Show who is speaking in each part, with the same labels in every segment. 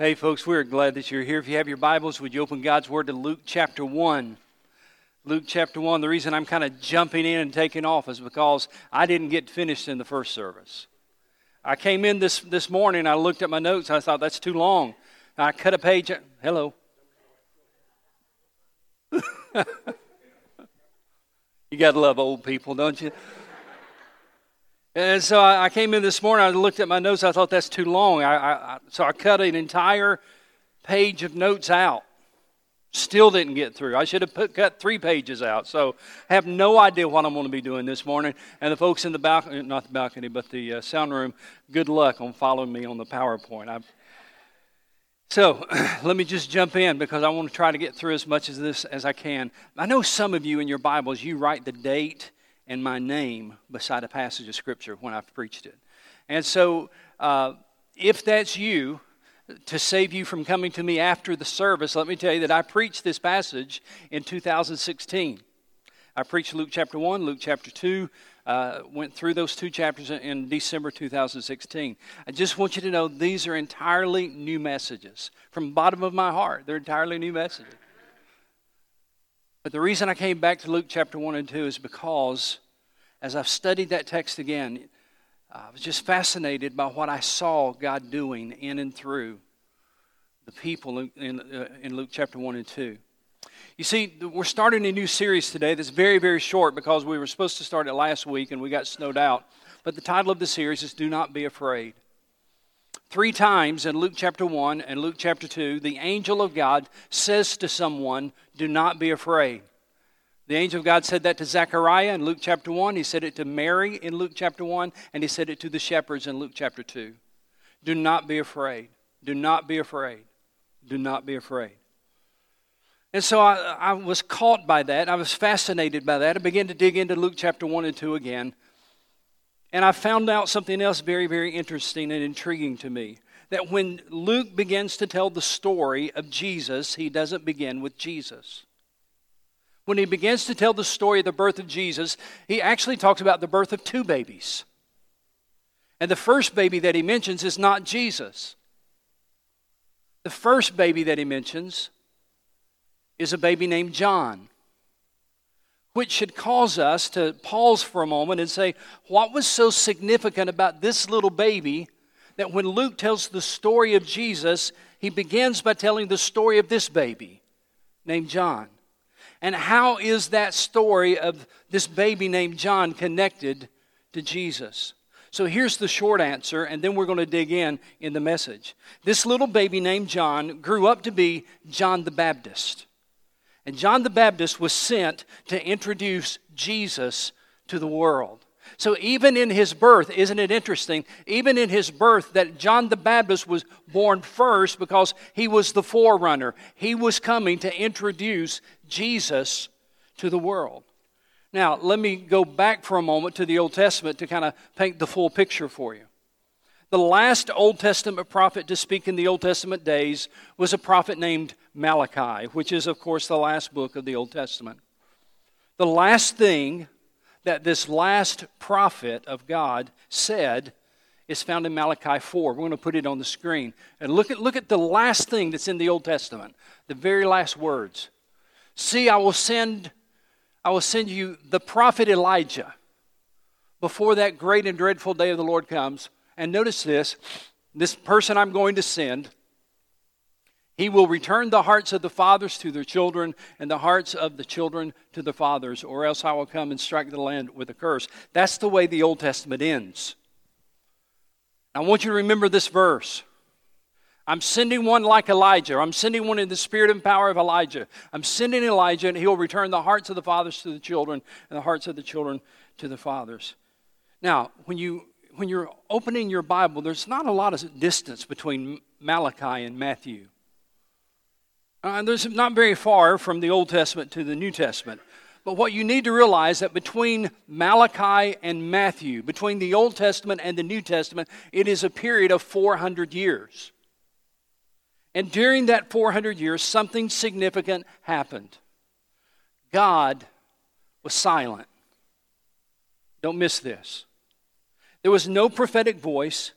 Speaker 1: Hey, folks, we're glad that you're here. If you have your Bibles, would you open God's Word to Luke chapter 1? Luke chapter 1. The reason I'm kind of jumping in and taking off is because I didn't get finished in the first service. I came in this, this morning, I looked at my notes, I thought that's too long. I cut a page. Hello. you got to love old people, don't you? And so I came in this morning, I looked at my notes, I thought that's too long. I, I, so I cut an entire page of notes out. Still didn't get through. I should have put, cut three pages out. So I have no idea what I'm going to be doing this morning. And the folks in the balcony, not the balcony, but the uh, sound room, good luck on following me on the PowerPoint. I, so let me just jump in because I want to try to get through as much of this as I can. I know some of you in your Bibles, you write the date and my name beside a passage of Scripture when I've preached it. And so, uh, if that's you, to save you from coming to me after the service, let me tell you that I preached this passage in 2016. I preached Luke chapter 1, Luke chapter 2, uh, went through those two chapters in December 2016. I just want you to know these are entirely new messages. From the bottom of my heart, they're entirely new messages. But the reason I came back to Luke chapter 1 and 2 is because as I've studied that text again, I was just fascinated by what I saw God doing in and through the people in, uh, in Luke chapter 1 and 2. You see, we're starting a new series today that's very, very short because we were supposed to start it last week and we got snowed out. But the title of the series is Do Not Be Afraid. Three times in Luke chapter 1 and Luke chapter 2, the angel of God says to someone, Do not be afraid. The angel of God said that to Zechariah in Luke chapter 1. He said it to Mary in Luke chapter 1. And he said it to the shepherds in Luke chapter 2. Do not be afraid. Do not be afraid. Do not be afraid. And so I, I was caught by that. I was fascinated by that. I began to dig into Luke chapter 1 and 2 again. And I found out something else very, very interesting and intriguing to me. That when Luke begins to tell the story of Jesus, he doesn't begin with Jesus. When he begins to tell the story of the birth of Jesus, he actually talks about the birth of two babies. And the first baby that he mentions is not Jesus. The first baby that he mentions is a baby named John which should cause us to pause for a moment and say, what was so significant about this little baby that when Luke tells the story of Jesus, he begins by telling the story of this baby named John? And how is that story of this baby named John connected to Jesus? So here's the short answer, and then we're going to dig in in the message. This little baby named John grew up to be John the Baptist. And John the Baptist was sent to introduce Jesus to the world. So, even in his birth, isn't it interesting? Even in his birth, that John the Baptist was born first because he was the forerunner. He was coming to introduce Jesus to the world. Now, let me go back for a moment to the Old Testament to kind of paint the full picture for you. The last Old Testament prophet to speak in the Old Testament days was a prophet named Malachi, which is, of course, the last book of the Old Testament. The last thing that this last prophet of God said is found in Malachi 4. We're going to put it on the screen. And look at, look at the last thing that's in the Old Testament, the very last words. See, I will send, I will send you the prophet Elijah before that great and dreadful day of the Lord comes and notice this this person I'm going to send, he will return the hearts of the fathers to their children and the hearts of the children to the fathers, or else I will come and strike the land with a curse. That's the way the Old Testament ends. I want you to remember this verse. I'm sending one like Elijah. I'm sending one in the spirit and power of Elijah. I'm sending Elijah, and he'll return the hearts of the fathers to the children and the hearts of the children to the fathers. Now, when you when you're opening your Bible, there's not a lot of distance between Malachi and Matthew. Uh, there's not very far from the Old Testament to the New Testament. But what you need to realize that between Malachi and Matthew, between the Old Testament and the New Testament, it is a period of 400 years. And during that 400 years, something significant happened. God was silent. Don't miss this. There was no prophetic voice.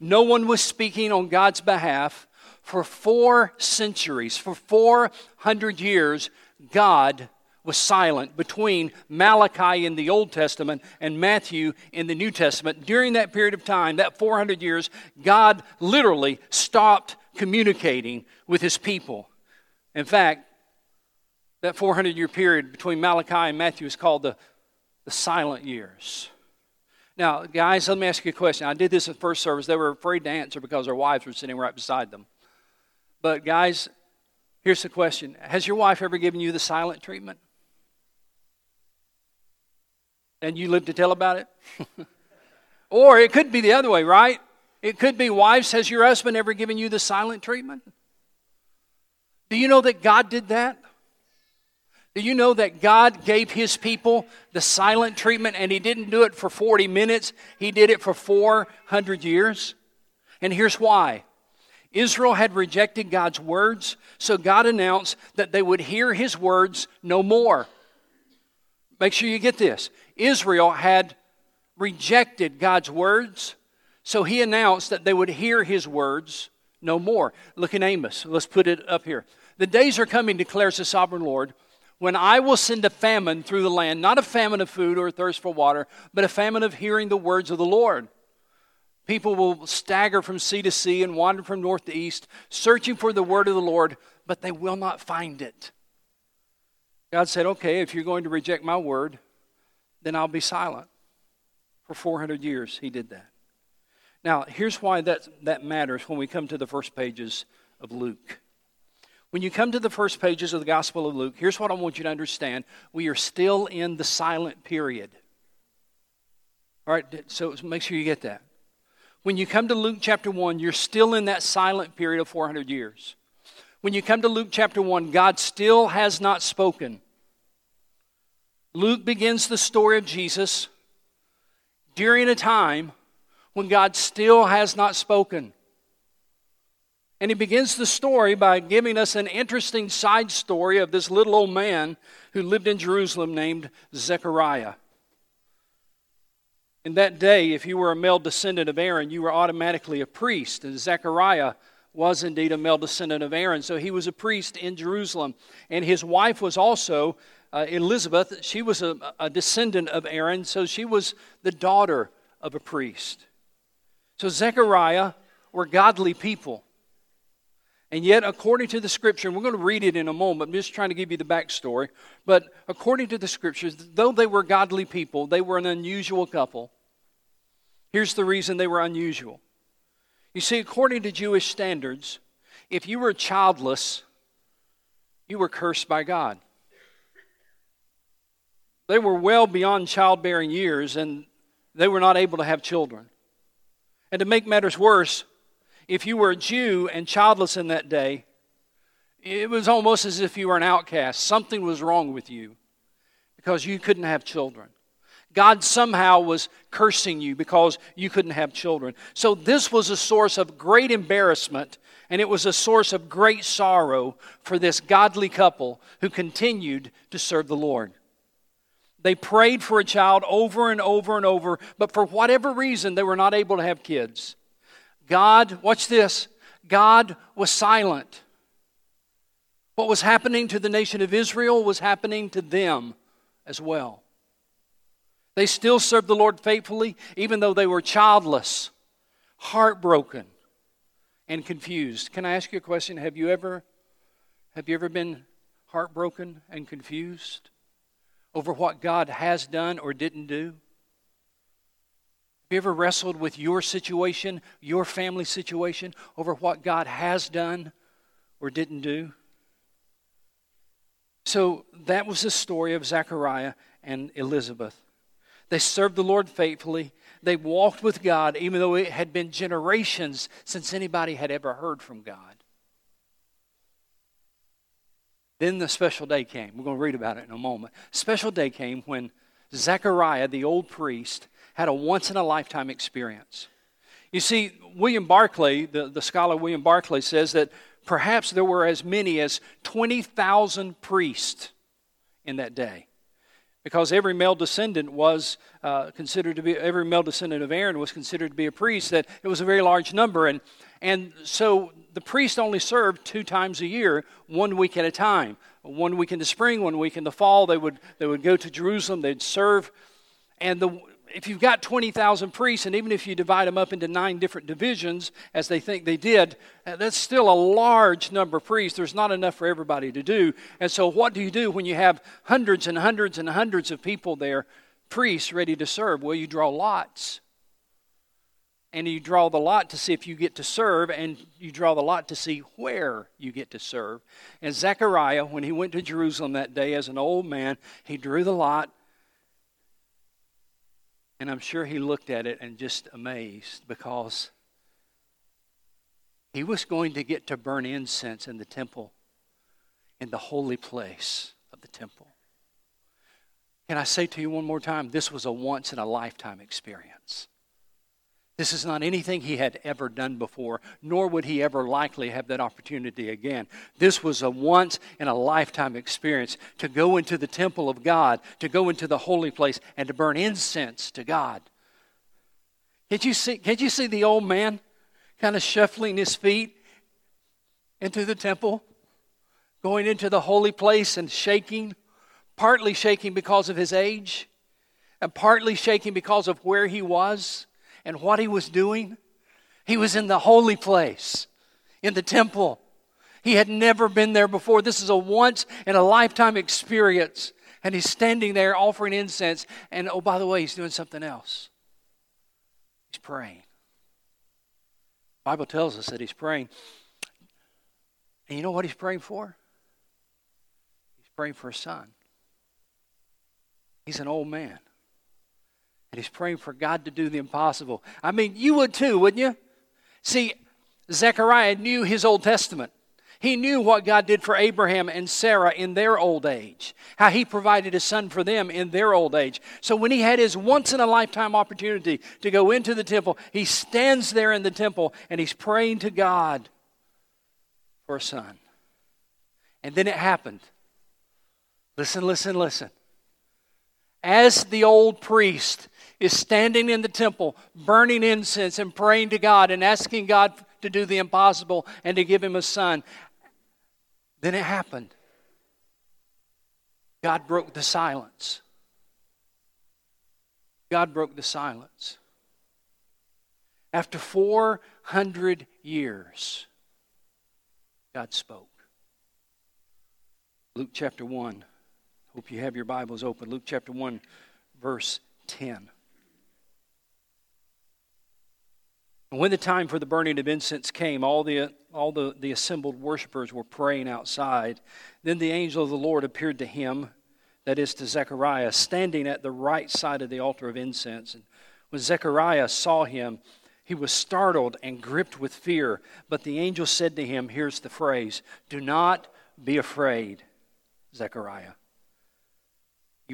Speaker 1: No one was speaking on God's behalf For four centuries, for 400 years, God was silent between Malachi in the Old Testament and Matthew in the New Testament. During that period of time, that 400 years, God literally stopped communicating with his people. In fact, that 400 year period between Malachi and Matthew is called the, the silent years. Now, guys, let me ask you a question. I did this at first service. They were afraid to answer because their wives were sitting right beside them. But, guys, here's the question Has your wife ever given you the silent treatment? And you live to tell about it? or it could be the other way, right? It could be, wives, has your husband ever given you the silent treatment? Do you know that God did that? Do you know that God gave his people the silent treatment and he didn't do it for 40 minutes? He did it for 400 years. And here's why Israel had rejected God's words, so God announced that they would hear his words no more. Make sure you get this. Israel had rejected God's words, so he announced that they would hear his words no more. Look in Amos. Let's put it up here. The days are coming, declares the sovereign Lord when I will send a famine through the land, not a famine of food or thirst for water, but a famine of hearing the words of the Lord. People will stagger from sea to sea and wander from north to east, searching for the word of the Lord, but they will not find it. God said, Okay, if you're going to reject my word, then I'll be silent. For 400 years, he did that. Now, here's why that, that matters when we come to the first pages of Luke. When you come to the first pages of the Gospel of Luke, here's what I want you to understand. We are still in the silent period. All right, so make sure you get that. When you come to Luke chapter 1, you're still in that silent period of 400 years. When you come to Luke chapter 1, God still has not spoken. Luke begins the story of Jesus during a time when God still has not spoken. And he begins the story by giving us an interesting side story of this little old man who lived in Jerusalem named Zechariah. In that day, if you were a male descendant of Aaron, you were automatically a priest. And Zechariah was indeed a male descendant of Aaron. So he was a priest in Jerusalem. And his wife was also uh, Elizabeth. She was a, a descendant of Aaron. So she was the daughter of a priest. So Zechariah were godly people. And yet, according to the scripture, and we're going to read it in a moment, I'm just trying to give you the backstory. But according to the scriptures, though they were godly people, they were an unusual couple. Here's the reason they were unusual. You see, according to Jewish standards, if you were childless, you were cursed by God. They were well beyond childbearing years and they were not able to have children. And to make matters worse, if you were a Jew and childless in that day, it was almost as if you were an outcast. Something was wrong with you because you couldn't have children. God somehow was cursing you because you couldn't have children. So, this was a source of great embarrassment and it was a source of great sorrow for this godly couple who continued to serve the Lord. They prayed for a child over and over and over, but for whatever reason, they were not able to have kids. God, watch this, God was silent. What was happening to the nation of Israel was happening to them as well. They still served the Lord faithfully, even though they were childless, heartbroken, and confused. Can I ask you a question? Have you ever, have you ever been heartbroken and confused over what God has done or didn't do? Have you ever wrestled with your situation, your family situation, over what God has done or didn't do? So that was the story of Zechariah and Elizabeth. They served the Lord faithfully. They walked with God, even though it had been generations since anybody had ever heard from God. Then the special day came. We're going to read about it in a moment. Special day came when Zechariah, the old priest, had a once in a lifetime experience. You see, William Barclay, the, the scholar William Barclay, says that perhaps there were as many as 20,000 priests in that day. Because every male descendant was uh, considered to be, every male descendant of Aaron was considered to be a priest, that it was a very large number. And, and so the priest only served two times a year, one week at a time. One week in the spring, one week in the fall, they would, they would go to Jerusalem, they'd serve. And the, if you've got 20,000 priests, and even if you divide them up into nine different divisions, as they think they did, uh, that's still a large number of priests. There's not enough for everybody to do. And so, what do you do when you have hundreds and hundreds and hundreds of people there, priests ready to serve? Well, you draw lots and you draw the lot to see if you get to serve, and you draw the lot to see where you get to serve. And Zechariah, when he went to Jerusalem that day as an old man, he drew the lot, and I'm sure he looked at it and just amazed because he was going to get to burn incense in the temple, in the holy place of the temple. Can I say to you one more time? This was a once in a lifetime experience. This is not anything he had ever done before, nor would he ever likely have that opportunity again. This was a once in a lifetime experience to go into the temple of God, to go into the holy place, and to burn incense to God. Can't you see, can't you see the old man kind of shuffling his feet into the temple, going into the holy place and shaking, partly shaking because of his age, and partly shaking because of where he was? And what he was doing? He was in the holy place, in the temple. He had never been there before. This is a once in a lifetime experience. And he's standing there offering incense. And oh, by the way, he's doing something else. He's praying. The Bible tells us that he's praying. And you know what he's praying for? He's praying for a son. He's an old man. And he's praying for God to do the impossible. I mean, you would too, wouldn't you? See, Zechariah knew his Old Testament. He knew what God did for Abraham and Sarah in their old age, how he provided a son for them in their old age. So when he had his once in a lifetime opportunity to go into the temple, he stands there in the temple and he's praying to God for a son. And then it happened. Listen, listen, listen. As the old priest is standing in the temple, burning incense and praying to God and asking God to do the impossible and to give him a son. Then it happened. God broke the silence. God broke the silence. After 400 years, God spoke. Luke chapter 1. Hope you have your Bibles open. Luke chapter 1, verse 10. And when the time for the burning of incense came, all the, all the, the assembled worshippers were praying outside. Then the angel of the Lord appeared to him, that is to Zechariah, standing at the right side of the altar of incense. And when Zechariah saw him, he was startled and gripped with fear. But the angel said to him, Here's the phrase Do not be afraid, Zechariah.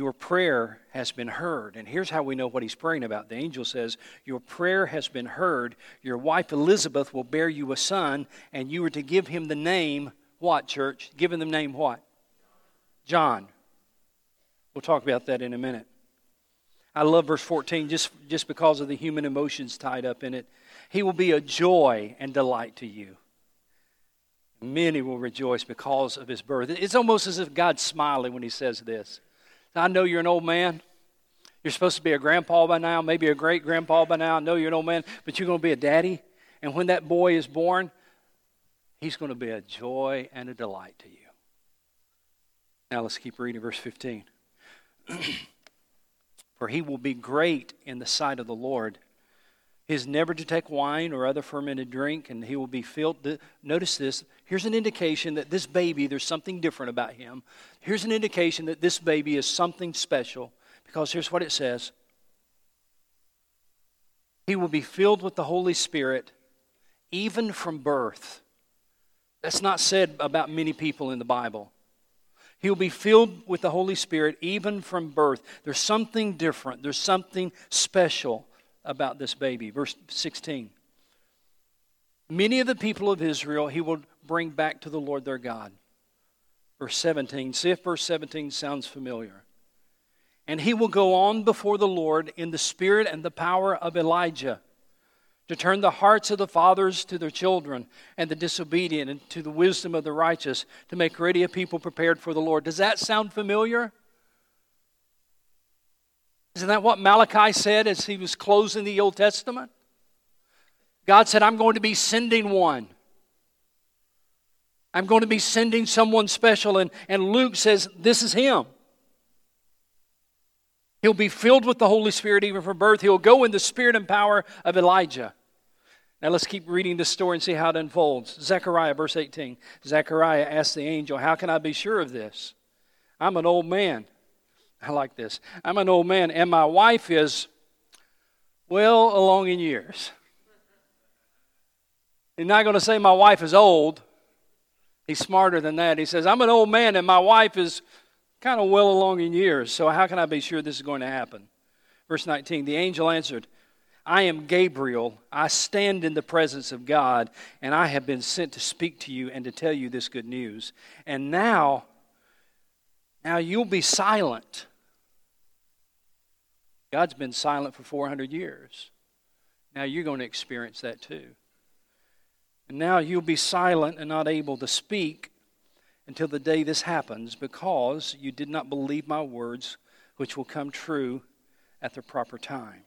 Speaker 1: Your prayer has been heard. And here's how we know what he's praying about. The angel says, Your prayer has been heard. Your wife Elizabeth will bear you a son, and you are to give him the name, what, church? Give him the name what? John. We'll talk about that in a minute. I love verse 14 just, just because of the human emotions tied up in it. He will be a joy and delight to you. Many will rejoice because of his birth. It's almost as if God's smiling when he says this. I know you're an old man. You're supposed to be a grandpa by now, maybe a great grandpa by now. I know you're an old man, but you're going to be a daddy. And when that boy is born, he's going to be a joy and a delight to you. Now let's keep reading verse 15. For he will be great in the sight of the Lord. He is never to take wine or other fermented drink, and he will be filled. Notice this Here's an indication that this baby, there's something different about him. Here's an indication that this baby is something special because here's what it says He will be filled with the Holy Spirit even from birth. That's not said about many people in the Bible. He'll be filled with the Holy Spirit even from birth. There's something different, there's something special about this baby. Verse 16. Many of the people of Israel he will bring back to the Lord their God. Verse 17. See if verse 17 sounds familiar. And he will go on before the Lord in the spirit and the power of Elijah to turn the hearts of the fathers to their children and the disobedient and to the wisdom of the righteous, to make ready a people prepared for the Lord. Does that sound familiar? Isn't that what Malachi said as he was closing the Old Testament? God said, I'm going to be sending one. I'm going to be sending someone special. And, and Luke says, This is him. He'll be filled with the Holy Spirit even from birth. He'll go in the spirit and power of Elijah. Now let's keep reading this story and see how it unfolds. Zechariah, verse 18. Zechariah asked the angel, How can I be sure of this? I'm an old man. I like this. I'm an old man, and my wife is well along in years. He's not going to say my wife is old. He's smarter than that. He says, I'm an old man, and my wife is kind of well along in years. So how can I be sure this is going to happen? Verse 19 The angel answered, I am Gabriel. I stand in the presence of God, and I have been sent to speak to you and to tell you this good news. And now, now you'll be silent God's been silent for 400 years. Now you're going to experience that too. And now you'll be silent and not able to speak until the day this happens because you did not believe my words, which will come true at the proper time.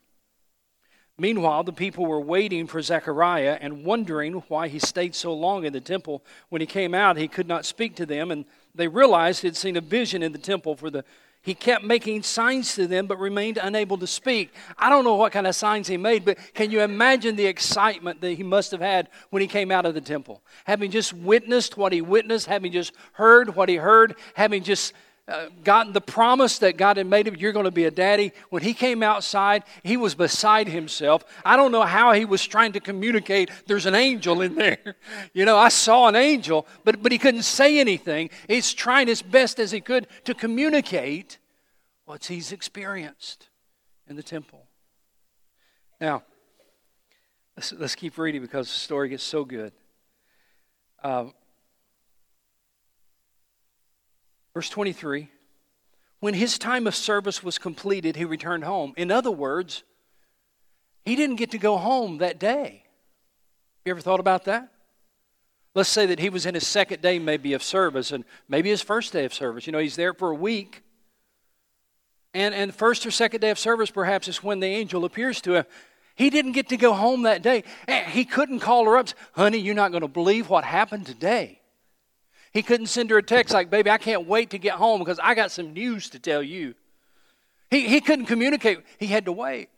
Speaker 1: Meanwhile, the people were waiting for Zechariah and wondering why he stayed so long in the temple. When he came out, he could not speak to them, and they realized he'd seen a vision in the temple for the he kept making signs to them but remained unable to speak. I don't know what kind of signs he made, but can you imagine the excitement that he must have had when he came out of the temple? Having just witnessed what he witnessed, having just heard what he heard, having just uh, gotten the promise that God had made him, you're going to be a daddy. When he came outside, he was beside himself. I don't know how he was trying to communicate. There's an angel in there. You know, I saw an angel, but, but he couldn't say anything. He's trying as best as he could to communicate what he's experienced in the temple. Now, let's, let's keep reading because the story gets so good. Uh, Verse 23 When his time of service was completed, he returned home. In other words, he didn't get to go home that day. You ever thought about that? Let's say that he was in his second day, maybe, of service, and maybe his first day of service. You know, he's there for a week. And, and first or second day of service, perhaps, is when the angel appears to him. He didn't get to go home that day. Eh, he couldn't call her up. Honey, you're not going to believe what happened today. He couldn't send her a text like, Baby, I can't wait to get home because I got some news to tell you. He, he couldn't communicate. He had to wait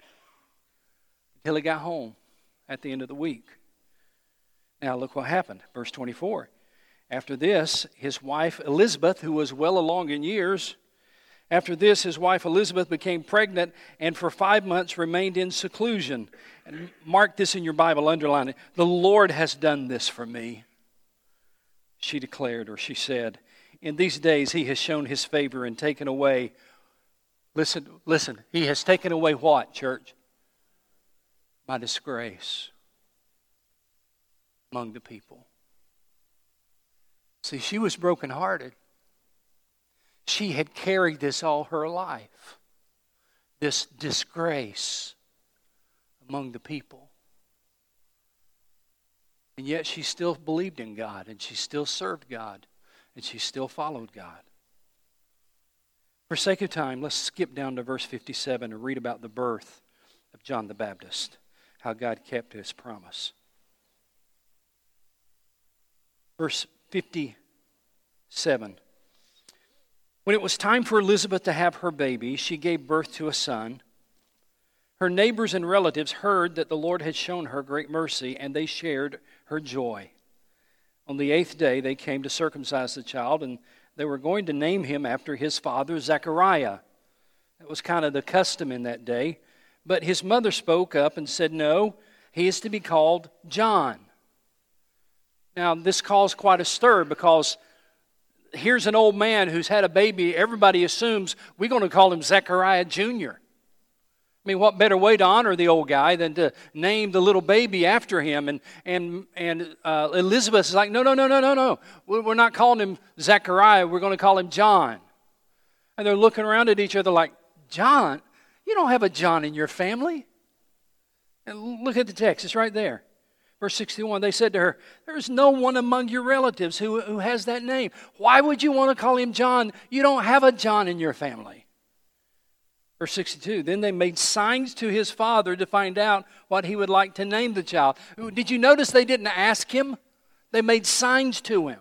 Speaker 1: until he got home at the end of the week. Now, look what happened. Verse 24. After this, his wife Elizabeth, who was well along in years, after this, his wife Elizabeth became pregnant and for five months remained in seclusion. And mark this in your Bible, underline it. The Lord has done this for me she declared, or she said, In these days he has shown his favor and taken away. Listen, listen, he has taken away what, church? My disgrace among the people. See, she was brokenhearted. She had carried this all her life, this disgrace among the people. And yet she still believed in God and she still served God and she still followed God. For sake of time, let's skip down to verse 57 and read about the birth of John the Baptist, how God kept his promise. Verse 57. When it was time for Elizabeth to have her baby, she gave birth to a son. Her neighbors and relatives heard that the Lord had shown her great mercy, and they shared her joy. On the eighth day, they came to circumcise the child, and they were going to name him after his father, Zechariah. That was kind of the custom in that day. But his mother spoke up and said, No, he is to be called John. Now, this caused quite a stir because here's an old man who's had a baby. Everybody assumes we're going to call him Zechariah Jr. I mean, what better way to honor the old guy than to name the little baby after him? And, and, and uh, Elizabeth is like, no, no, no, no, no, no. We're not calling him Zechariah. We're going to call him John. And they're looking around at each other like, John? You don't have a John in your family. And look at the text, it's right there. Verse 61 They said to her, There is no one among your relatives who, who has that name. Why would you want to call him John? You don't have a John in your family. Verse 62 Then they made signs to his father to find out what he would like to name the child. Did you notice they didn't ask him? They made signs to him.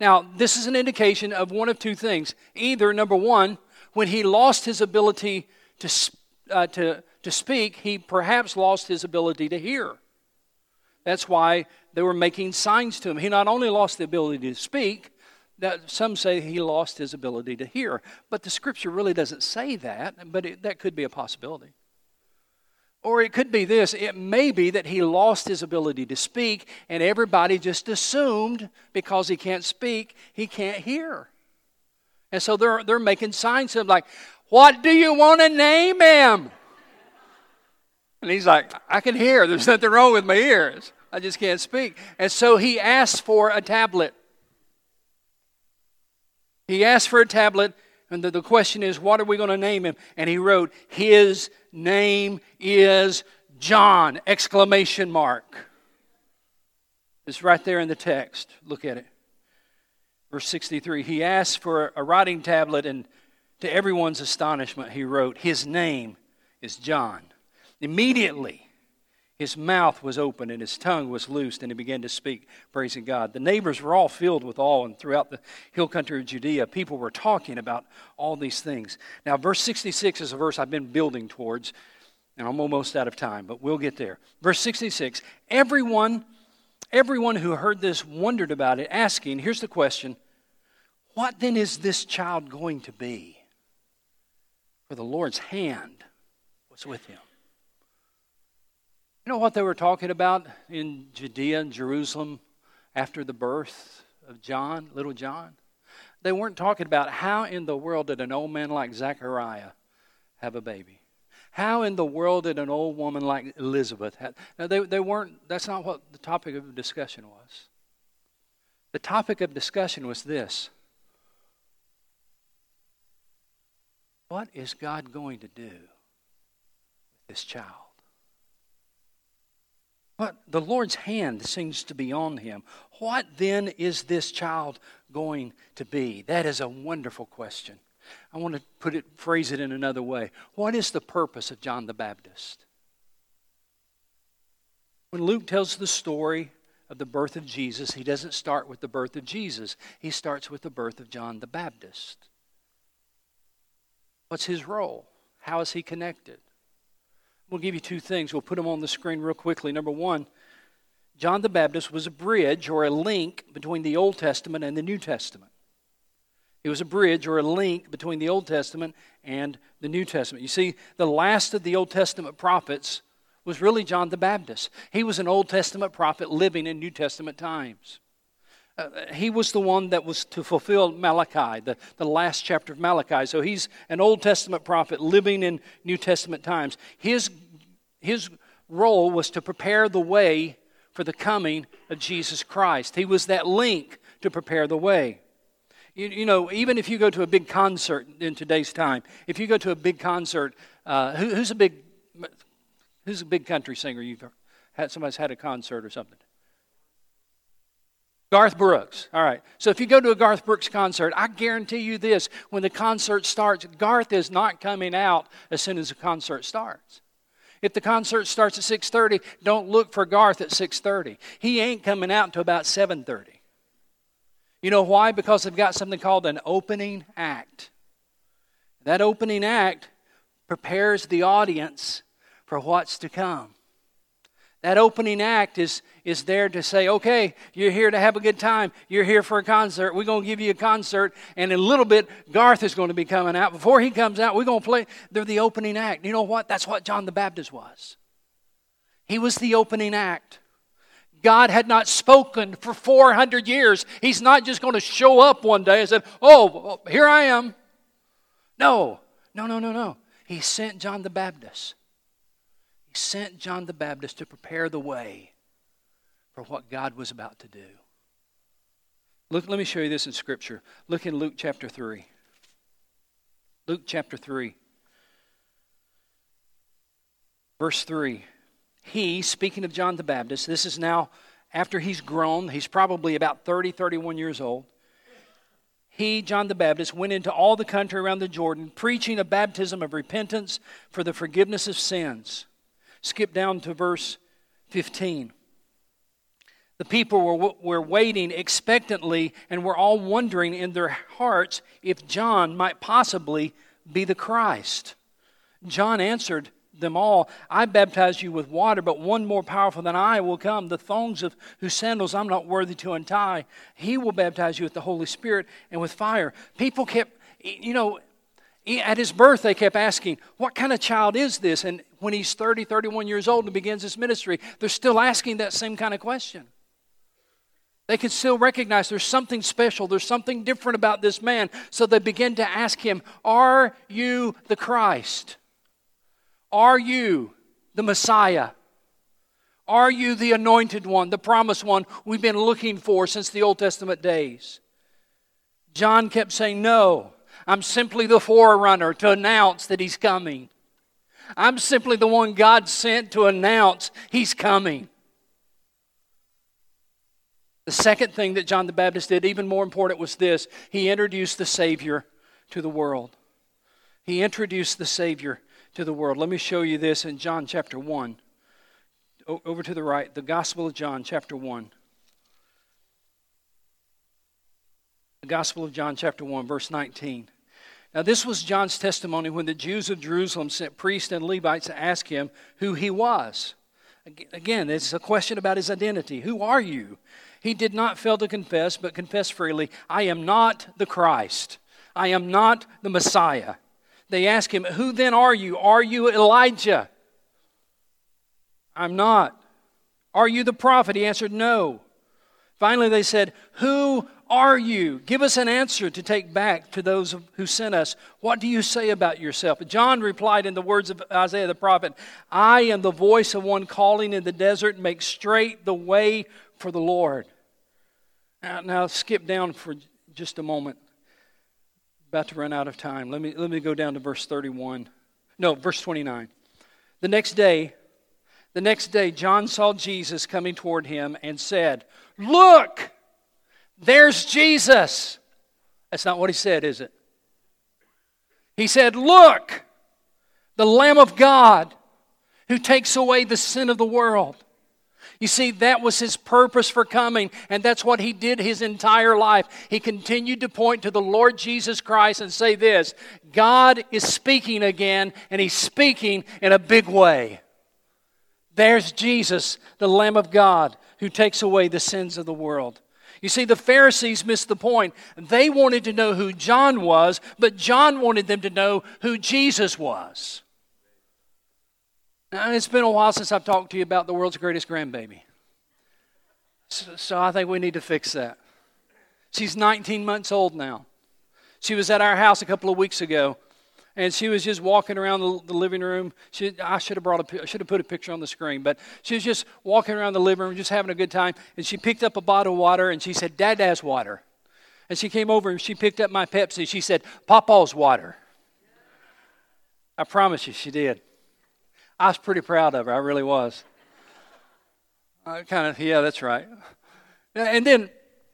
Speaker 1: Now, this is an indication of one of two things. Either, number one, when he lost his ability to, uh, to, to speak, he perhaps lost his ability to hear. That's why they were making signs to him. He not only lost the ability to speak, that some say he lost his ability to hear. But the scripture really doesn't say that, but it, that could be a possibility. Or it could be this it may be that he lost his ability to speak, and everybody just assumed because he can't speak, he can't hear. And so they're, they're making signs to him like, What do you want to name him? And he's like, I can hear. There's nothing wrong with my ears. I just can't speak. And so he asks for a tablet. He asked for a tablet, and the, the question is, what are we going to name him? And he wrote, His name is John! Exclamation mark. It's right there in the text. Look at it. Verse 63 He asked for a writing tablet, and to everyone's astonishment, he wrote, His name is John. Immediately, his mouth was open and his tongue was loosed, and he began to speak, praising God. The neighbors were all filled with awe, and throughout the hill country of Judea, people were talking about all these things. Now, verse 66 is a verse I've been building towards, and I'm almost out of time, but we'll get there. Verse 66 Everyone, everyone who heard this wondered about it, asking, here's the question What then is this child going to be? For the Lord's hand was with him. You know what they were talking about in Judea and Jerusalem after the birth of John, little John? They weren't talking about how in the world did an old man like Zechariah have a baby? How in the world did an old woman like Elizabeth have? Now, they, they weren't, that's not what the topic of discussion was. The topic of discussion was this What is God going to do with this child? But the Lord's hand seems to be on him. What then is this child going to be? That is a wonderful question. I want to put it, phrase it in another way. What is the purpose of John the Baptist? When Luke tells the story of the birth of Jesus, he doesn't start with the birth of Jesus. He starts with the birth of John the Baptist. What's his role? How is he connected? We'll give you two things. We'll put them on the screen real quickly. Number one, John the Baptist was a bridge or a link between the Old Testament and the New Testament. He was a bridge or a link between the Old Testament and the New Testament. You see, the last of the Old Testament prophets was really John the Baptist. He was an Old Testament prophet living in New Testament times. Uh, he was the one that was to fulfill Malachi, the, the last chapter of Malachi. So he's an Old Testament prophet living in New Testament times. His, his role was to prepare the way for the coming of Jesus Christ. He was that link to prepare the way. You, you know, even if you go to a big concert in today's time, if you go to a big concert, uh, who, who's a big who's a big country singer you've had? Somebody's had a concert or something. Garth Brooks. All right. So if you go to a Garth Brooks concert, I guarantee you this when the concert starts, Garth is not coming out as soon as the concert starts. If the concert starts at 6:30, don't look for Garth at 6:30. He ain't coming out until about 7:30. You know why? Because they've got something called an opening act. That opening act prepares the audience for what's to come. That opening act is, is there to say, okay, you're here to have a good time. You're here for a concert. We're going to give you a concert. And in a little bit, Garth is going to be coming out. Before he comes out, we're going to play. They're the opening act. You know what? That's what John the Baptist was. He was the opening act. God had not spoken for 400 years. He's not just going to show up one day and say, oh, here I am. No, no, no, no, no. He sent John the Baptist sent John the Baptist to prepare the way for what God was about to do. Look, let me show you this in Scripture. Look in Luke chapter 3. Luke chapter 3. Verse 3 He, speaking of John the Baptist, this is now after he's grown, he's probably about 30, 31 years old. He, John the Baptist, went into all the country around the Jordan, preaching a baptism of repentance for the forgiveness of sins. Skip down to verse 15. The people were, were waiting expectantly and were all wondering in their hearts if John might possibly be the Christ. John answered them all, I baptize you with water, but one more powerful than I will come, the thongs of whose sandals I'm not worthy to untie. He will baptize you with the Holy Spirit and with fire. People kept, you know, at his birth, they kept asking, What kind of child is this? And when he's 30, 31 years old and begins his ministry, they're still asking that same kind of question. They can still recognize there's something special, there's something different about this man. So they begin to ask him, Are you the Christ? Are you the Messiah? Are you the anointed one, the promised one we've been looking for since the Old Testament days? John kept saying, No, I'm simply the forerunner to announce that he's coming. I'm simply the one God sent to announce he's coming. The second thing that John the Baptist did, even more important, was this he introduced the Savior to the world. He introduced the Savior to the world. Let me show you this in John chapter 1. O- over to the right, the Gospel of John, chapter 1. The Gospel of John, chapter 1, verse 19. Now, this was John's testimony when the Jews of Jerusalem sent priests and Levites to ask him who he was. Again, it's a question about his identity. Who are you? He did not fail to confess, but confessed freely, I am not the Christ. I am not the Messiah. They ask him, Who then are you? Are you Elijah? I'm not. Are you the prophet? He answered, No. Finally, they said, Who are you? Give us an answer to take back to those who sent us. What do you say about yourself? John replied in the words of Isaiah the prophet I am the voice of one calling in the desert, make straight the way for the Lord. Now, now skip down for just a moment about to run out of time. Let me, let me go down to verse 31. No, verse 29. The next day, the next day, John saw Jesus coming toward him and said, Look, there's Jesus. That's not what he said, is it? He said, Look, the Lamb of God who takes away the sin of the world. You see, that was his purpose for coming, and that's what he did his entire life. He continued to point to the Lord Jesus Christ and say this God is speaking again, and he's speaking in a big way. There's Jesus, the Lamb of God, who takes away the sins of the world. You see, the Pharisees missed the point. They wanted to know who John was, but John wanted them to know who Jesus was. Now, it's been a while since I've talked to you about the world's greatest grandbaby. So, so, I think we need to fix that. She's 19 months old now. She was at our house a couple of weeks ago, and she was just walking around the, the living room. She, I should have brought a, I should have put a picture on the screen, but she was just walking around the living room, just having a good time. And she picked up a bottle of water, and she said, "Dad has water." And she came over and she picked up my Pepsi. She said, "Papa's water." I promise you, she did. I was pretty proud of her. I really was. I kind of, yeah, that's right. And then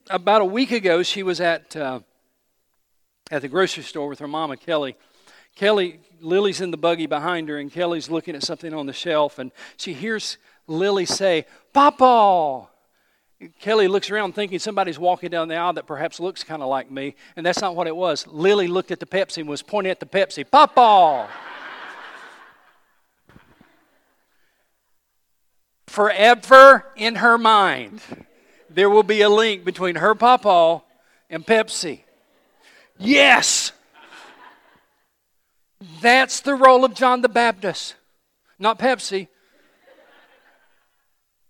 Speaker 1: about a week ago, she was at uh, at the grocery store with her mama, Kelly. Kelly, Lily's in the buggy behind her, and Kelly's looking at something on the shelf, and she hears Lily say, "Papa." Kelly looks around thinking somebody's walking down the aisle that perhaps looks kind of like me, and that's not what it was. Lily looked at the Pepsi and was pointing at the Pepsi, Papa. forever in her mind, there will be a link between her papa and Pepsi. Yes! That's the role of John the Baptist, not Pepsi.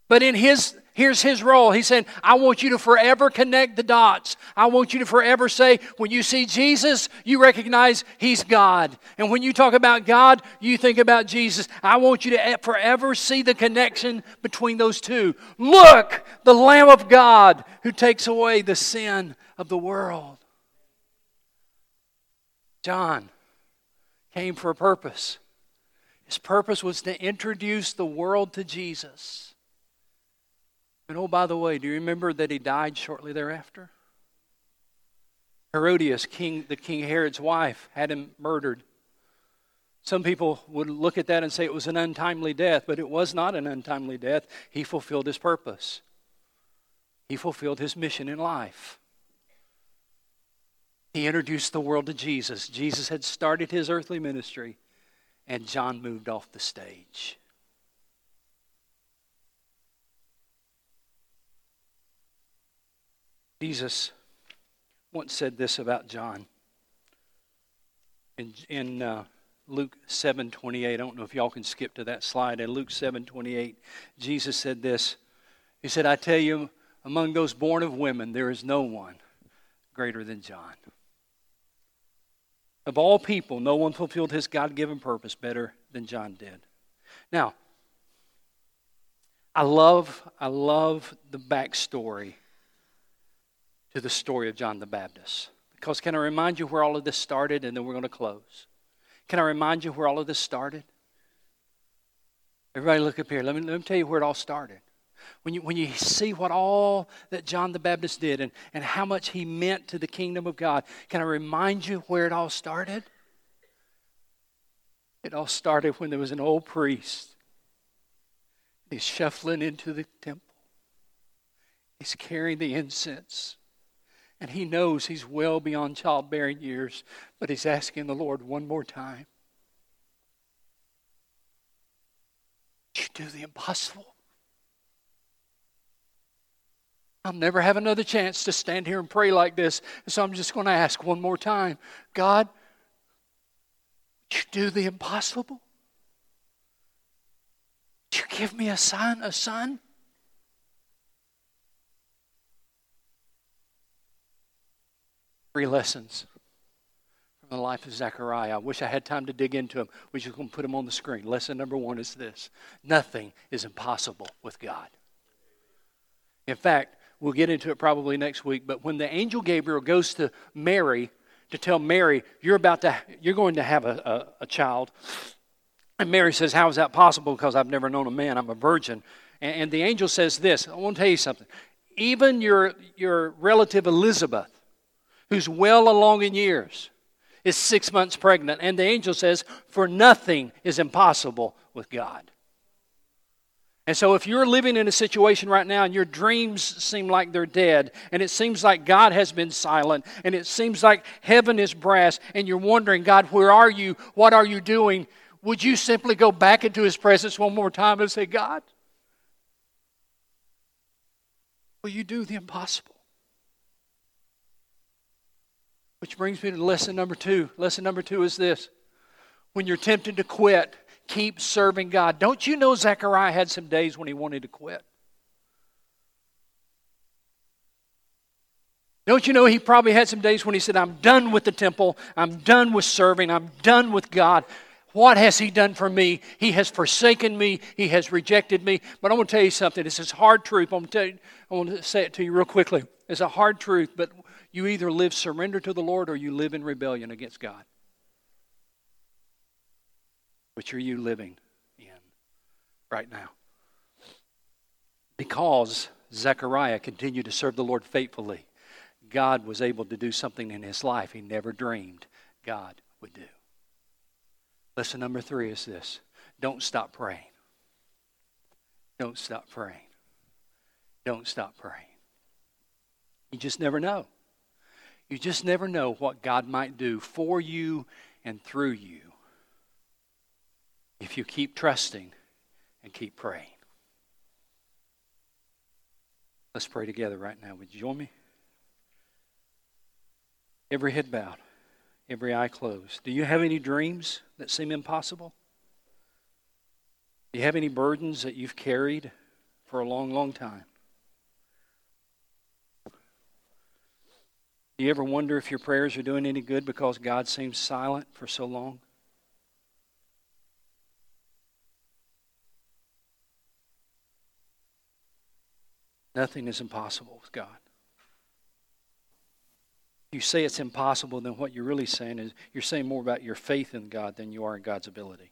Speaker 1: But in his Here's his role. He said, I want you to forever connect the dots. I want you to forever say, when you see Jesus, you recognize he's God. And when you talk about God, you think about Jesus. I want you to forever see the connection between those two. Look, the Lamb of God who takes away the sin of the world. John came for a purpose. His purpose was to introduce the world to Jesus. And oh, by the way, do you remember that he died shortly thereafter? Herodias, king, the King Herod's wife, had him murdered. Some people would look at that and say it was an untimely death, but it was not an untimely death. He fulfilled his purpose, he fulfilled his mission in life. He introduced the world to Jesus. Jesus had started his earthly ministry, and John moved off the stage. Jesus once said this about John. In, in uh, Luke 7:28. I don't know if y'all can skip to that slide. In Luke 7:28, Jesus said this. He said, "I tell you, among those born of women, there is no one greater than John. Of all people, no one fulfilled his God-given purpose better than John did." Now, I love I love the backstory to the story of John the Baptist. Because can I remind you where all of this started and then we're going to close? Can I remind you where all of this started? Everybody, look up here. Let me, let me tell you where it all started. When you, when you see what all that John the Baptist did and, and how much he meant to the kingdom of God, can I remind you where it all started? It all started when there was an old priest. He's shuffling into the temple, he's carrying the incense. And he knows he's well beyond childbearing years, but he's asking the Lord one more time. You do the impossible. I'll never have another chance to stand here and pray like this. So I'm just going to ask one more time God, would you do the impossible? Would you give me a son, a son? Three lessons from the life of Zechariah. I wish I had time to dig into them. We're just going to put them on the screen. Lesson number one is this nothing is impossible with God. In fact, we'll get into it probably next week, but when the angel Gabriel goes to Mary to tell Mary, you're about to, you're going to have a, a, a child. And Mary says, How is that possible? Because I've never known a man. I'm a virgin. And, and the angel says this I want to tell you something. Even your, your relative Elizabeth, who's well along in years, is six months pregnant. And the angel says, For nothing is impossible with God. And so, if you're living in a situation right now and your dreams seem like they're dead, and it seems like God has been silent, and it seems like heaven is brass, and you're wondering, God, where are you? What are you doing? Would you simply go back into His presence one more time and say, God, will you do the impossible? Which brings me to lesson number two. Lesson number two is this when you're tempted to quit, keep serving God. Don't you know Zechariah had some days when he wanted to quit? Don't you know he probably had some days when he said, I'm done with the temple, I'm done with serving, I'm done with God. What has he done for me? He has forsaken me, he has rejected me. But I want to tell you something. This is hard truth. I want to, tell you, I to say it to you real quickly. It's a hard truth, but you either live surrender to the Lord or you live in rebellion against God. Which are you living in right now? Because Zechariah continued to serve the Lord faithfully, God was able to do something in his life he never dreamed God would do. Lesson number three is this don't stop praying. Don't stop praying. Don't stop praying. You just never know. You just never know what God might do for you and through you if you keep trusting and keep praying. Let's pray together right now. Would you join me? Every head bowed, every eye closed. Do you have any dreams that seem impossible? Do you have any burdens that you've carried for a long, long time? Do you ever wonder if your prayers are doing any good because God seems silent for so long? Nothing is impossible with God. You say it's impossible, then what you're really saying is you're saying more about your faith in God than you are in God's ability.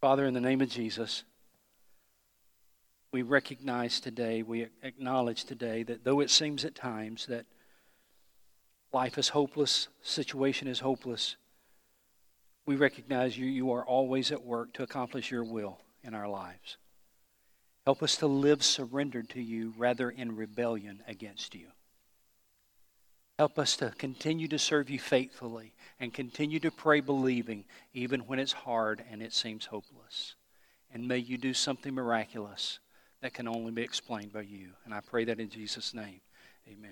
Speaker 1: Father, in the name of Jesus, we recognize today, we acknowledge today that though it seems at times that life is hopeless, situation is hopeless, we recognize you, you are always at work to accomplish your will in our lives. Help us to live surrendered to you rather in rebellion against you. Help us to continue to serve you faithfully and continue to pray believing even when it's hard and it seems hopeless. And may you do something miraculous that can only be explained by you. And I pray that in Jesus' name. Amen.